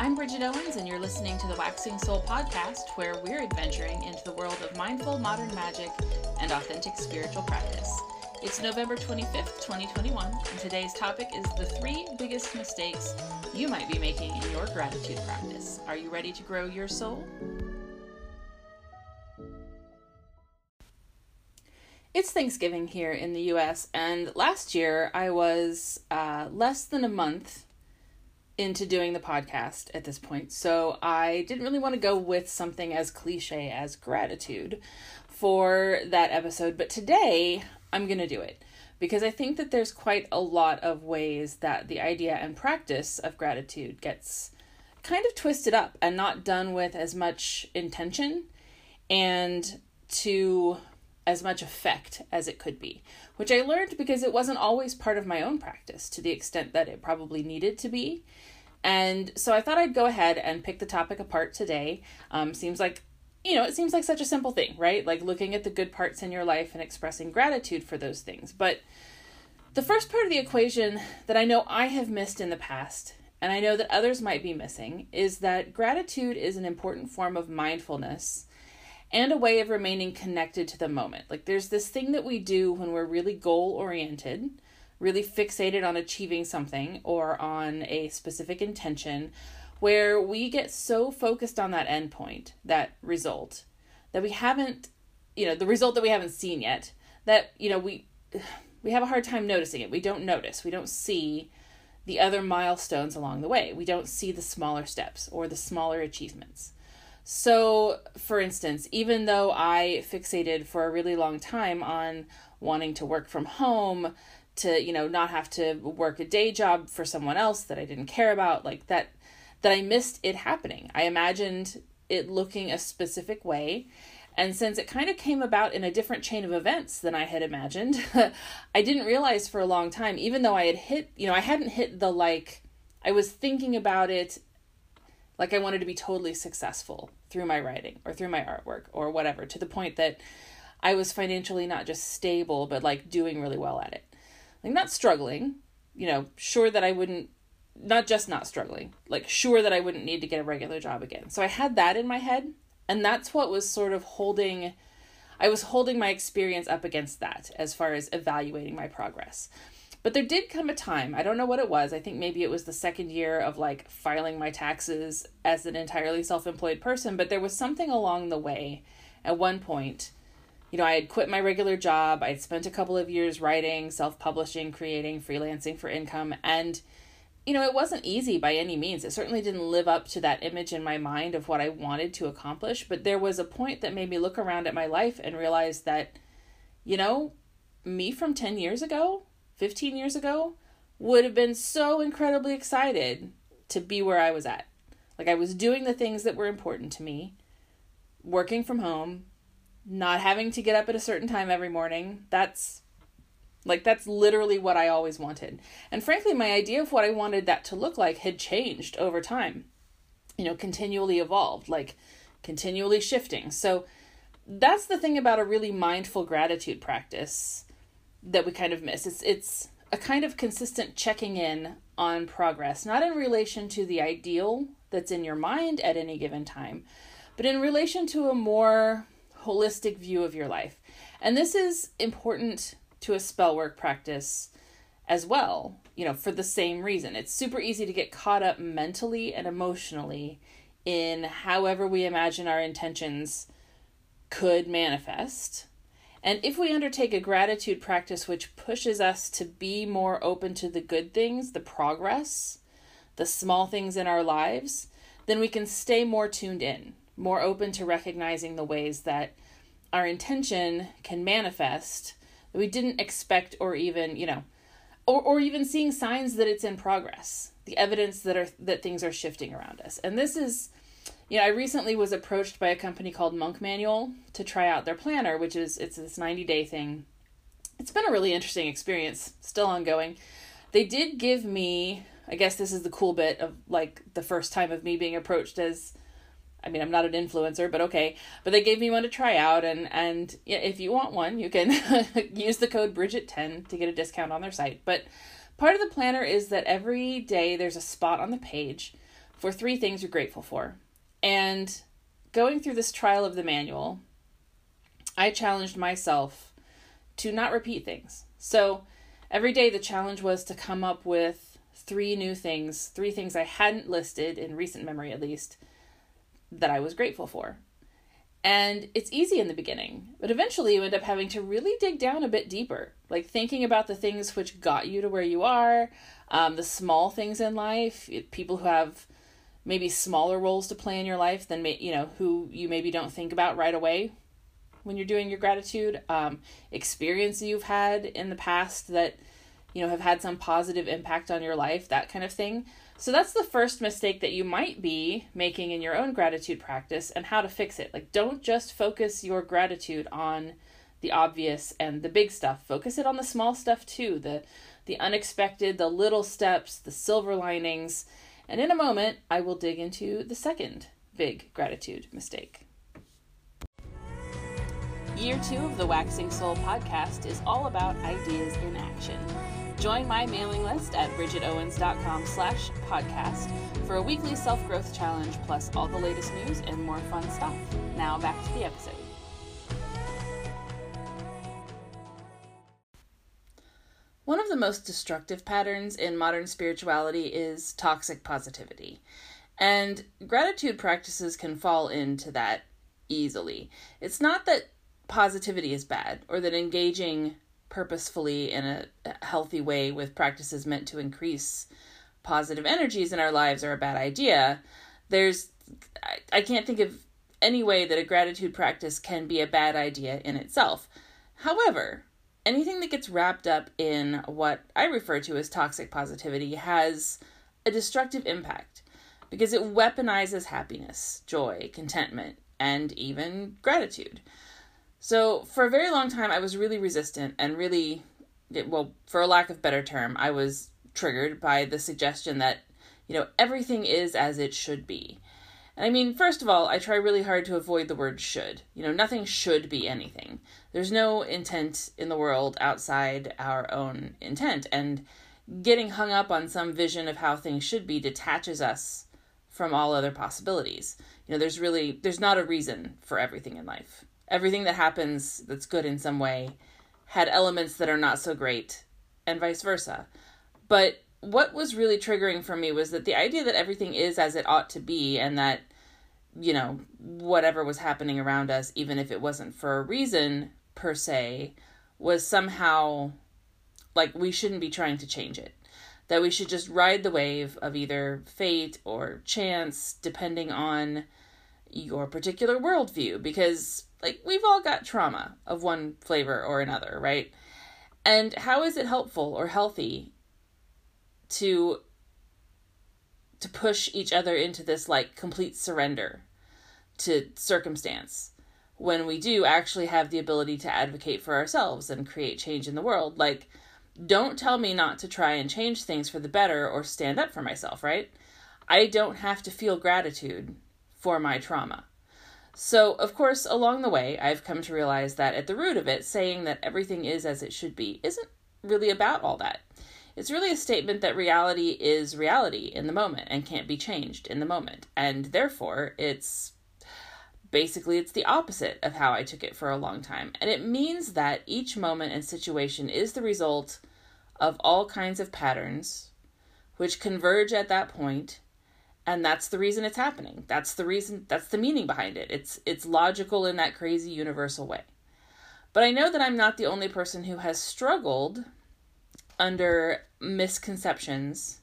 I'm Bridget Owens, and you're listening to the Waxing Soul podcast, where we're adventuring into the world of mindful modern magic and authentic spiritual practice. It's November 25th, 2021, and today's topic is the three biggest mistakes you might be making in your gratitude practice. Are you ready to grow your soul? It's Thanksgiving here in the US, and last year I was uh, less than a month into doing the podcast at this point, so I didn't really want to go with something as cliche as gratitude for that episode, but today I'm going to do it because I think that there's quite a lot of ways that the idea and practice of gratitude gets kind of twisted up and not done with as much intention and to as much effect as it could be, which I learned because it wasn't always part of my own practice to the extent that it probably needed to be. And so I thought I'd go ahead and pick the topic apart today. Um, seems like, you know, it seems like such a simple thing, right? Like looking at the good parts in your life and expressing gratitude for those things. But the first part of the equation that I know I have missed in the past, and I know that others might be missing, is that gratitude is an important form of mindfulness and a way of remaining connected to the moment. Like there's this thing that we do when we're really goal oriented really fixated on achieving something or on a specific intention where we get so focused on that endpoint, that result, that we haven't, you know, the result that we haven't seen yet, that, you know, we we have a hard time noticing it. We don't notice. We don't see the other milestones along the way. We don't see the smaller steps or the smaller achievements. So, for instance, even though I fixated for a really long time on wanting to work from home, to you know not have to work a day job for someone else that I didn't care about like that that I missed it happening. I imagined it looking a specific way and since it kind of came about in a different chain of events than I had imagined, I didn't realize for a long time even though I had hit, you know, I hadn't hit the like I was thinking about it like I wanted to be totally successful through my writing or through my artwork or whatever to the point that I was financially not just stable but like doing really well at it like not struggling, you know, sure that I wouldn't not just not struggling, like sure that I wouldn't need to get a regular job again. So I had that in my head, and that's what was sort of holding I was holding my experience up against that as far as evaluating my progress. But there did come a time, I don't know what it was. I think maybe it was the second year of like filing my taxes as an entirely self employed person, but there was something along the way at one point you know, I had quit my regular job. I'd spent a couple of years writing, self publishing, creating, freelancing for income. And, you know, it wasn't easy by any means. It certainly didn't live up to that image in my mind of what I wanted to accomplish. But there was a point that made me look around at my life and realize that, you know, me from 10 years ago, 15 years ago, would have been so incredibly excited to be where I was at. Like I was doing the things that were important to me, working from home, not having to get up at a certain time every morning. That's like that's literally what I always wanted. And frankly, my idea of what I wanted that to look like had changed over time. You know, continually evolved, like continually shifting. So that's the thing about a really mindful gratitude practice that we kind of miss. It's it's a kind of consistent checking in on progress, not in relation to the ideal that's in your mind at any given time, but in relation to a more holistic view of your life. And this is important to a spell work practice as well, you know, for the same reason. It's super easy to get caught up mentally and emotionally in however we imagine our intentions could manifest. And if we undertake a gratitude practice which pushes us to be more open to the good things, the progress, the small things in our lives, then we can stay more tuned in more open to recognizing the ways that our intention can manifest that we didn't expect or even, you know, or, or even seeing signs that it's in progress, the evidence that are that things are shifting around us. And this is you know, I recently was approached by a company called Monk Manual to try out their planner, which is it's this 90 day thing. It's been a really interesting experience, still ongoing. They did give me, I guess this is the cool bit of like the first time of me being approached as I mean, I'm not an influencer, but okay. But they gave me one to try out, and and yeah, if you want one, you can use the code Bridget10 to get a discount on their site. But part of the planner is that every day there's a spot on the page for three things you're grateful for. And going through this trial of the manual, I challenged myself to not repeat things. So every day the challenge was to come up with three new things, three things I hadn't listed in recent memory at least, that I was grateful for. And it's easy in the beginning, but eventually you end up having to really dig down a bit deeper, like thinking about the things which got you to where you are, um, the small things in life, people who have maybe smaller roles to play in your life than you know who you maybe don't think about right away when you're doing your gratitude, um, experience you've had in the past that you know have had some positive impact on your life, that kind of thing. So that's the first mistake that you might be making in your own gratitude practice and how to fix it. Like, don't just focus your gratitude on the obvious and the big stuff. Focus it on the small stuff too, the the unexpected, the little steps, the silver linings. And in a moment, I will dig into the second big gratitude mistake. Year two of the Waxing Soul podcast is all about ideas in action. Join my mailing list at bridgetowens.com slash podcast for a weekly self-growth challenge plus all the latest news and more fun stuff. Now back to the episode. One of the most destructive patterns in modern spirituality is toxic positivity. And gratitude practices can fall into that easily. It's not that positivity is bad or that engaging purposefully in a healthy way with practices meant to increase positive energies in our lives are a bad idea. There's, I, I can't think of any way that a gratitude practice can be a bad idea in itself. However, anything that gets wrapped up in what I refer to as toxic positivity has a destructive impact because it weaponizes happiness, joy, contentment, and even gratitude. So for a very long time, I was really resistant and really, well, for a lack of better term, I was triggered by the suggestion that, you know, everything is as it should be. And I mean, first of all, I try really hard to avoid the word should. You know, nothing should be anything. There's no intent in the world outside our own intent. And getting hung up on some vision of how things should be detaches us from all other possibilities. You know, there's really there's not a reason for everything in life everything that happens that's good in some way had elements that are not so great, and vice versa. But what was really triggering for me was that the idea that everything is as it ought to be, and that, you know, whatever was happening around us, even if it wasn't for a reason per se, was somehow like we shouldn't be trying to change it. That we should just ride the wave of either fate or chance, depending on your particular worldview, because like we've all got trauma of one flavor or another, right? And how is it helpful or healthy to to push each other into this like complete surrender to circumstance when we do actually have the ability to advocate for ourselves and create change in the world? Like don't tell me not to try and change things for the better or stand up for myself, right? I don't have to feel gratitude for my trauma. So, of course, along the way, I've come to realize that at the root of it, saying that everything is as it should be isn't really about all that. It's really a statement that reality is reality in the moment and can't be changed in the moment. And therefore, it's basically it's the opposite of how I took it for a long time. And it means that each moment and situation is the result of all kinds of patterns which converge at that point and that's the reason it's happening. That's the reason that's the meaning behind it. It's it's logical in that crazy universal way. But i know that i'm not the only person who has struggled under misconceptions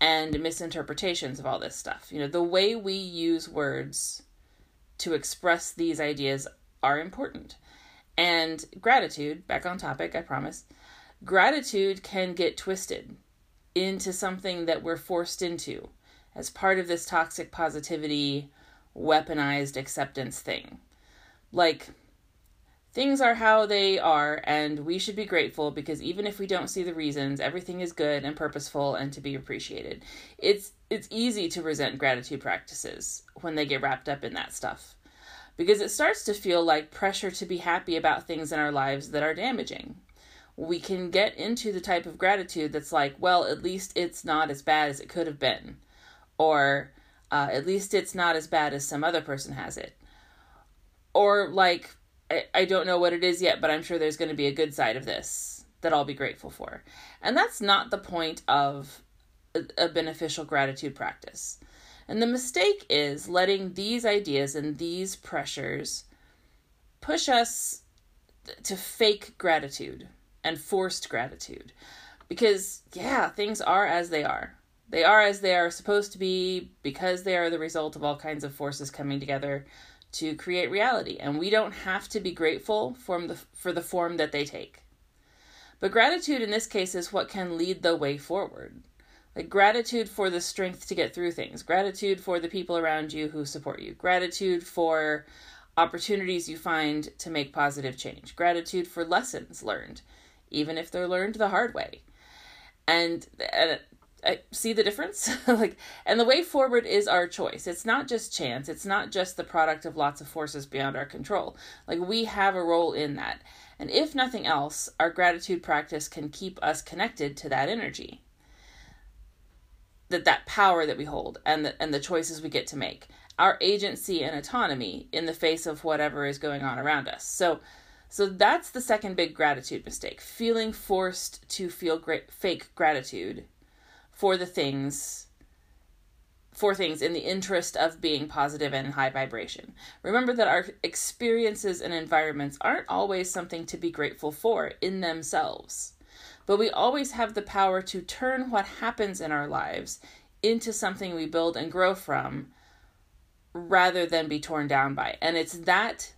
and misinterpretations of all this stuff. You know the way we use words to express these ideas are important and gratitude back on topic i promise gratitude can get twisted into something that we're forced into as part of this toxic positivity, weaponized acceptance thing. Like, things are how they are, and we should be grateful because even if we don't see the reasons, everything is good and purposeful and to be appreciated. It's it's easy to resent gratitude practices when they get wrapped up in that stuff. Because it starts to feel like pressure to be happy about things in our lives that are damaging. We can get into the type of gratitude that's like, well, at least it's not as bad as it could have been or Uh, at least it's not as bad as some other person has it. Or, like, I, don't know what it is yet, but I'm sure there's going to be a good side of this that I'll be grateful for. And that's not the point of a beneficial gratitude practice. And the mistake is letting these ideas and these pressures push us to fake gratitude and forced gratitude. Because, yeah, things are as they are. They are as they are supposed to be because they are the result of all kinds of forces coming together to create reality. And we don't have to be grateful for the, for the form that they take. But gratitude in this case is what can lead the way forward. Like gratitude for the strength to get through things, gratitude for the people around you who support you, gratitude for opportunities you find to make positive change, gratitude for lessons learned, even if they're learned the hard way. And, and I see the difference? Like and the way forward is our choice. It's not just chance. It's not just the product of lots of forces beyond our control. Like we have a role in that. And if nothing else our gratitude practice can keep us connected to that energy. That that power that we hold and the, and the choices we get to make. Our agency and autonomy in the face of whatever is going on around us. So so that's the second big gratitude mistake. Feeling forced to feel great fake gratitude for the things for things in the interest of being positive and high vibration. Remember that our experiences and environments aren't always something to be grateful for in themselves, but we always have the power to turn what happens in our lives into something we build and grow from rather than be torn down by. And it's that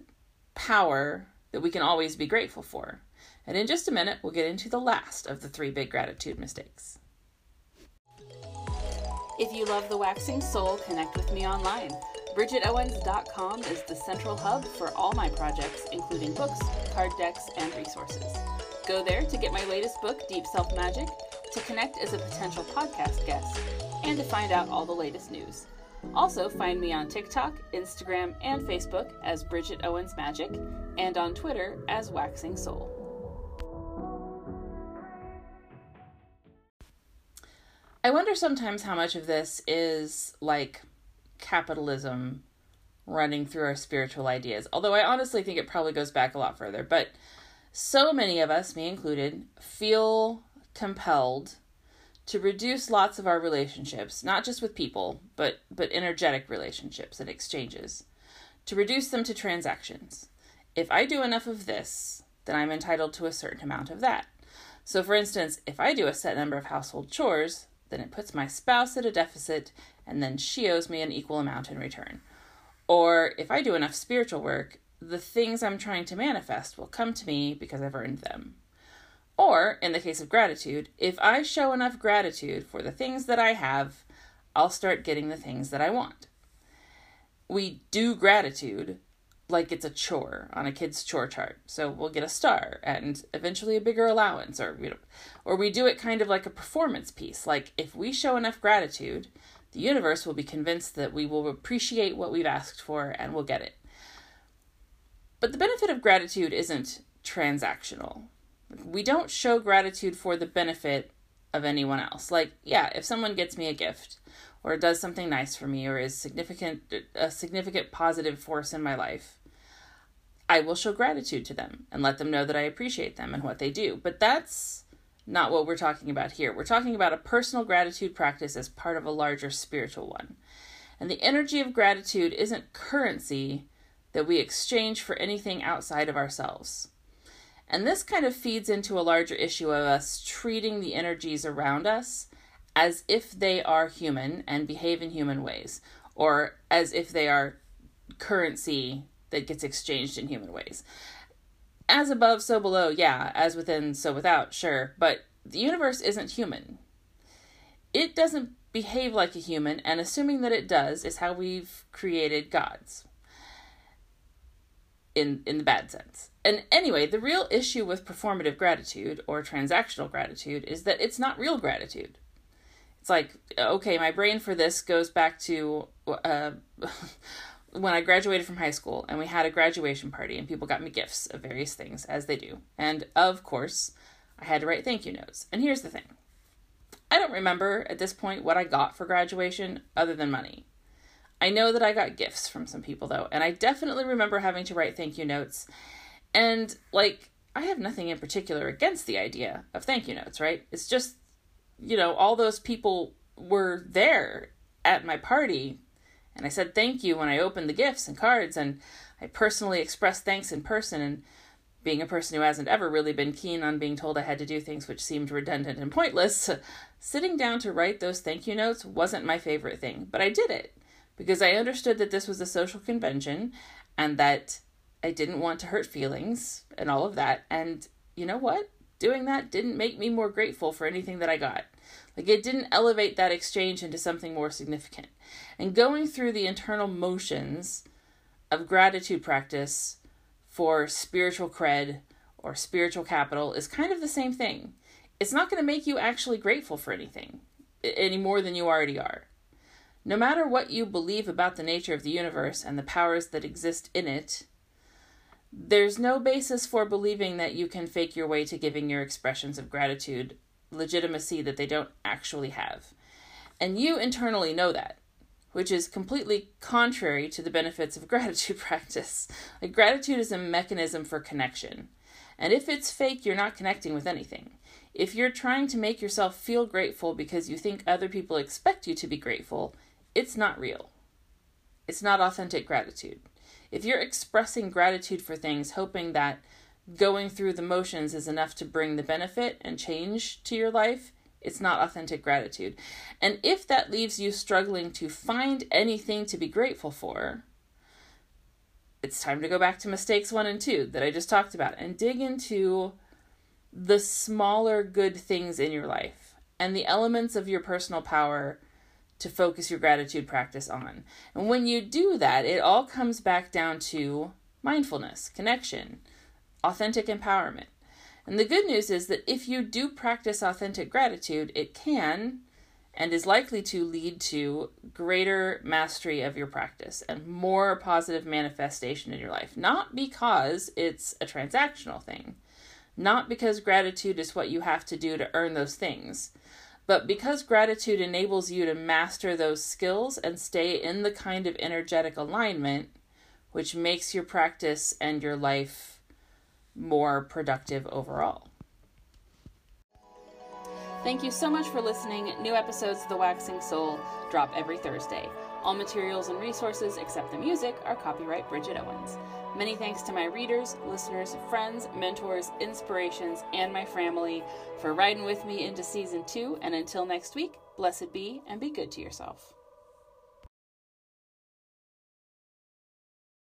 power that we can always be grateful for. And in just a minute, we'll get into the last of the three big gratitude mistakes. If you love the waxing soul, connect with me online. BridgetOwens.com is the central hub for all my projects, including books, card decks, and resources. Go there to get my latest book, Deep Self Magic, to connect as a potential podcast guest, and to find out all the latest news. Also, find me on TikTok, Instagram, and Facebook as Bridget Owens Magic, and on Twitter as Waxing Soul. I wonder sometimes how much of this is like capitalism running through our spiritual ideas. Although I honestly think it probably goes back a lot further. But so many of us, me included, feel compelled to reduce lots of our relationships, not just with people, but but energetic relationships and exchanges, to reduce them to transactions. If I do enough of this, then I'm entitled to a certain amount of that. So for instance, if I do a set number of household chores, then it puts my spouse at a deficit, and then she owes me an equal amount in return. Or if I do enough spiritual work, the things I'm trying to manifest will come to me because I've earned them. Or, in the case of gratitude, if I show enough gratitude for the things that I have, I'll start getting the things that I want. We do gratitude like it's a chore on a kid's chore chart. So we'll get a star and eventually a bigger allowance or you know, or we do it kind of like a performance piece. Like if we show enough gratitude, the universe will be convinced that we will appreciate what we've asked for and we'll get it. But the benefit of gratitude isn't transactional. We don't show gratitude for the benefit of anyone else. Like, yeah, if someone gets me a gift or does something nice for me or is significant a significant positive force in my life, I will show gratitude to them and let them know that I appreciate them and what they do. But that's not what we're talking about here. We're talking about a personal gratitude practice as part of a larger spiritual one. And the energy of gratitude isn't currency that we exchange for anything outside of ourselves. And this kind of feeds into a larger issue of us treating the energies around us as if they are human and behave in human ways, or as if they are currency that gets exchanged in human ways. As above, so below, yeah. As within, so without, sure. But the universe isn't human. It doesn't behave like a human, and assuming that it does is how we've created gods. In, in the bad sense. And anyway, the real issue with performative gratitude or transactional gratitude is that it's not real gratitude. It's like, okay, my brain for this goes back to uh, when I graduated from high school and we had a graduation party and people got me gifts of various things as they do. And of course, I had to write thank you notes. And here's the thing. I don't remember at this point what I got for graduation other than money. I know that I got gifts from some people though, and I definitely remember having to write thank you notes. And like, I have nothing in particular against the idea of thank you notes, right? It's just, you know, all those people were there at my party, and I said thank you when I opened the gifts and cards, and I personally expressed thanks in person. And being a person who hasn't ever really been keen on being told I had to do things which seemed redundant and pointless, sitting down to write those thank you notes wasn't my favorite thing, but I did it because I understood that this was a social convention and that I didn't want to hurt feelings and all of that. And you know what? Doing that didn't make me more grateful for anything that I got. Like it didn't elevate that exchange into something more significant. And going through the internal motions of gratitude practice for spiritual cred or spiritual capital is kind of the same thing. It's not going to make you actually grateful for anything any more than you already are. No matter what you believe about the nature of the universe and the powers that exist in it, there's no basis for believing that you can fake your way to giving your expressions of gratitude legitimacy that they don't actually have. And you internally know that which is completely contrary to the benefits of gratitude practice. Like, gratitude is a mechanism for connection. And if it's fake, you're not connecting with anything. If you're trying to make yourself feel grateful because you think other people expect you to be grateful, it's not real. It's not authentic gratitude. If you're expressing gratitude for things, hoping that going through the motions is enough to bring the benefit and change to your life, it's not authentic gratitude. And if that leaves you struggling to find anything to be grateful for, it's time to go back to mistakes one and two that I just talked about and dig into the smaller good things in your life and the elements of your personal power to focus your gratitude practice on. And when you do that, it all comes back down to mindfulness, connection, authentic empowerment. And the good news is that if you do practice authentic gratitude, it can and is likely to lead to greater mastery of your practice and more positive manifestation in your life. Not because it's a transactional thing, not because gratitude is what you have to do to earn those things, but because gratitude enables you to master those skills and stay in the kind of energetic alignment which makes your practice and your life more productive overall. Thank you so much for listening. New episodes of The Waxing Soul drop every Thursday. All materials and resources except the music are copyright Bridget Owens. Many thanks to my readers, listeners, friends, mentors, inspirations, and my family for riding with me into season two. And until next week, blessed be and be good to yourself.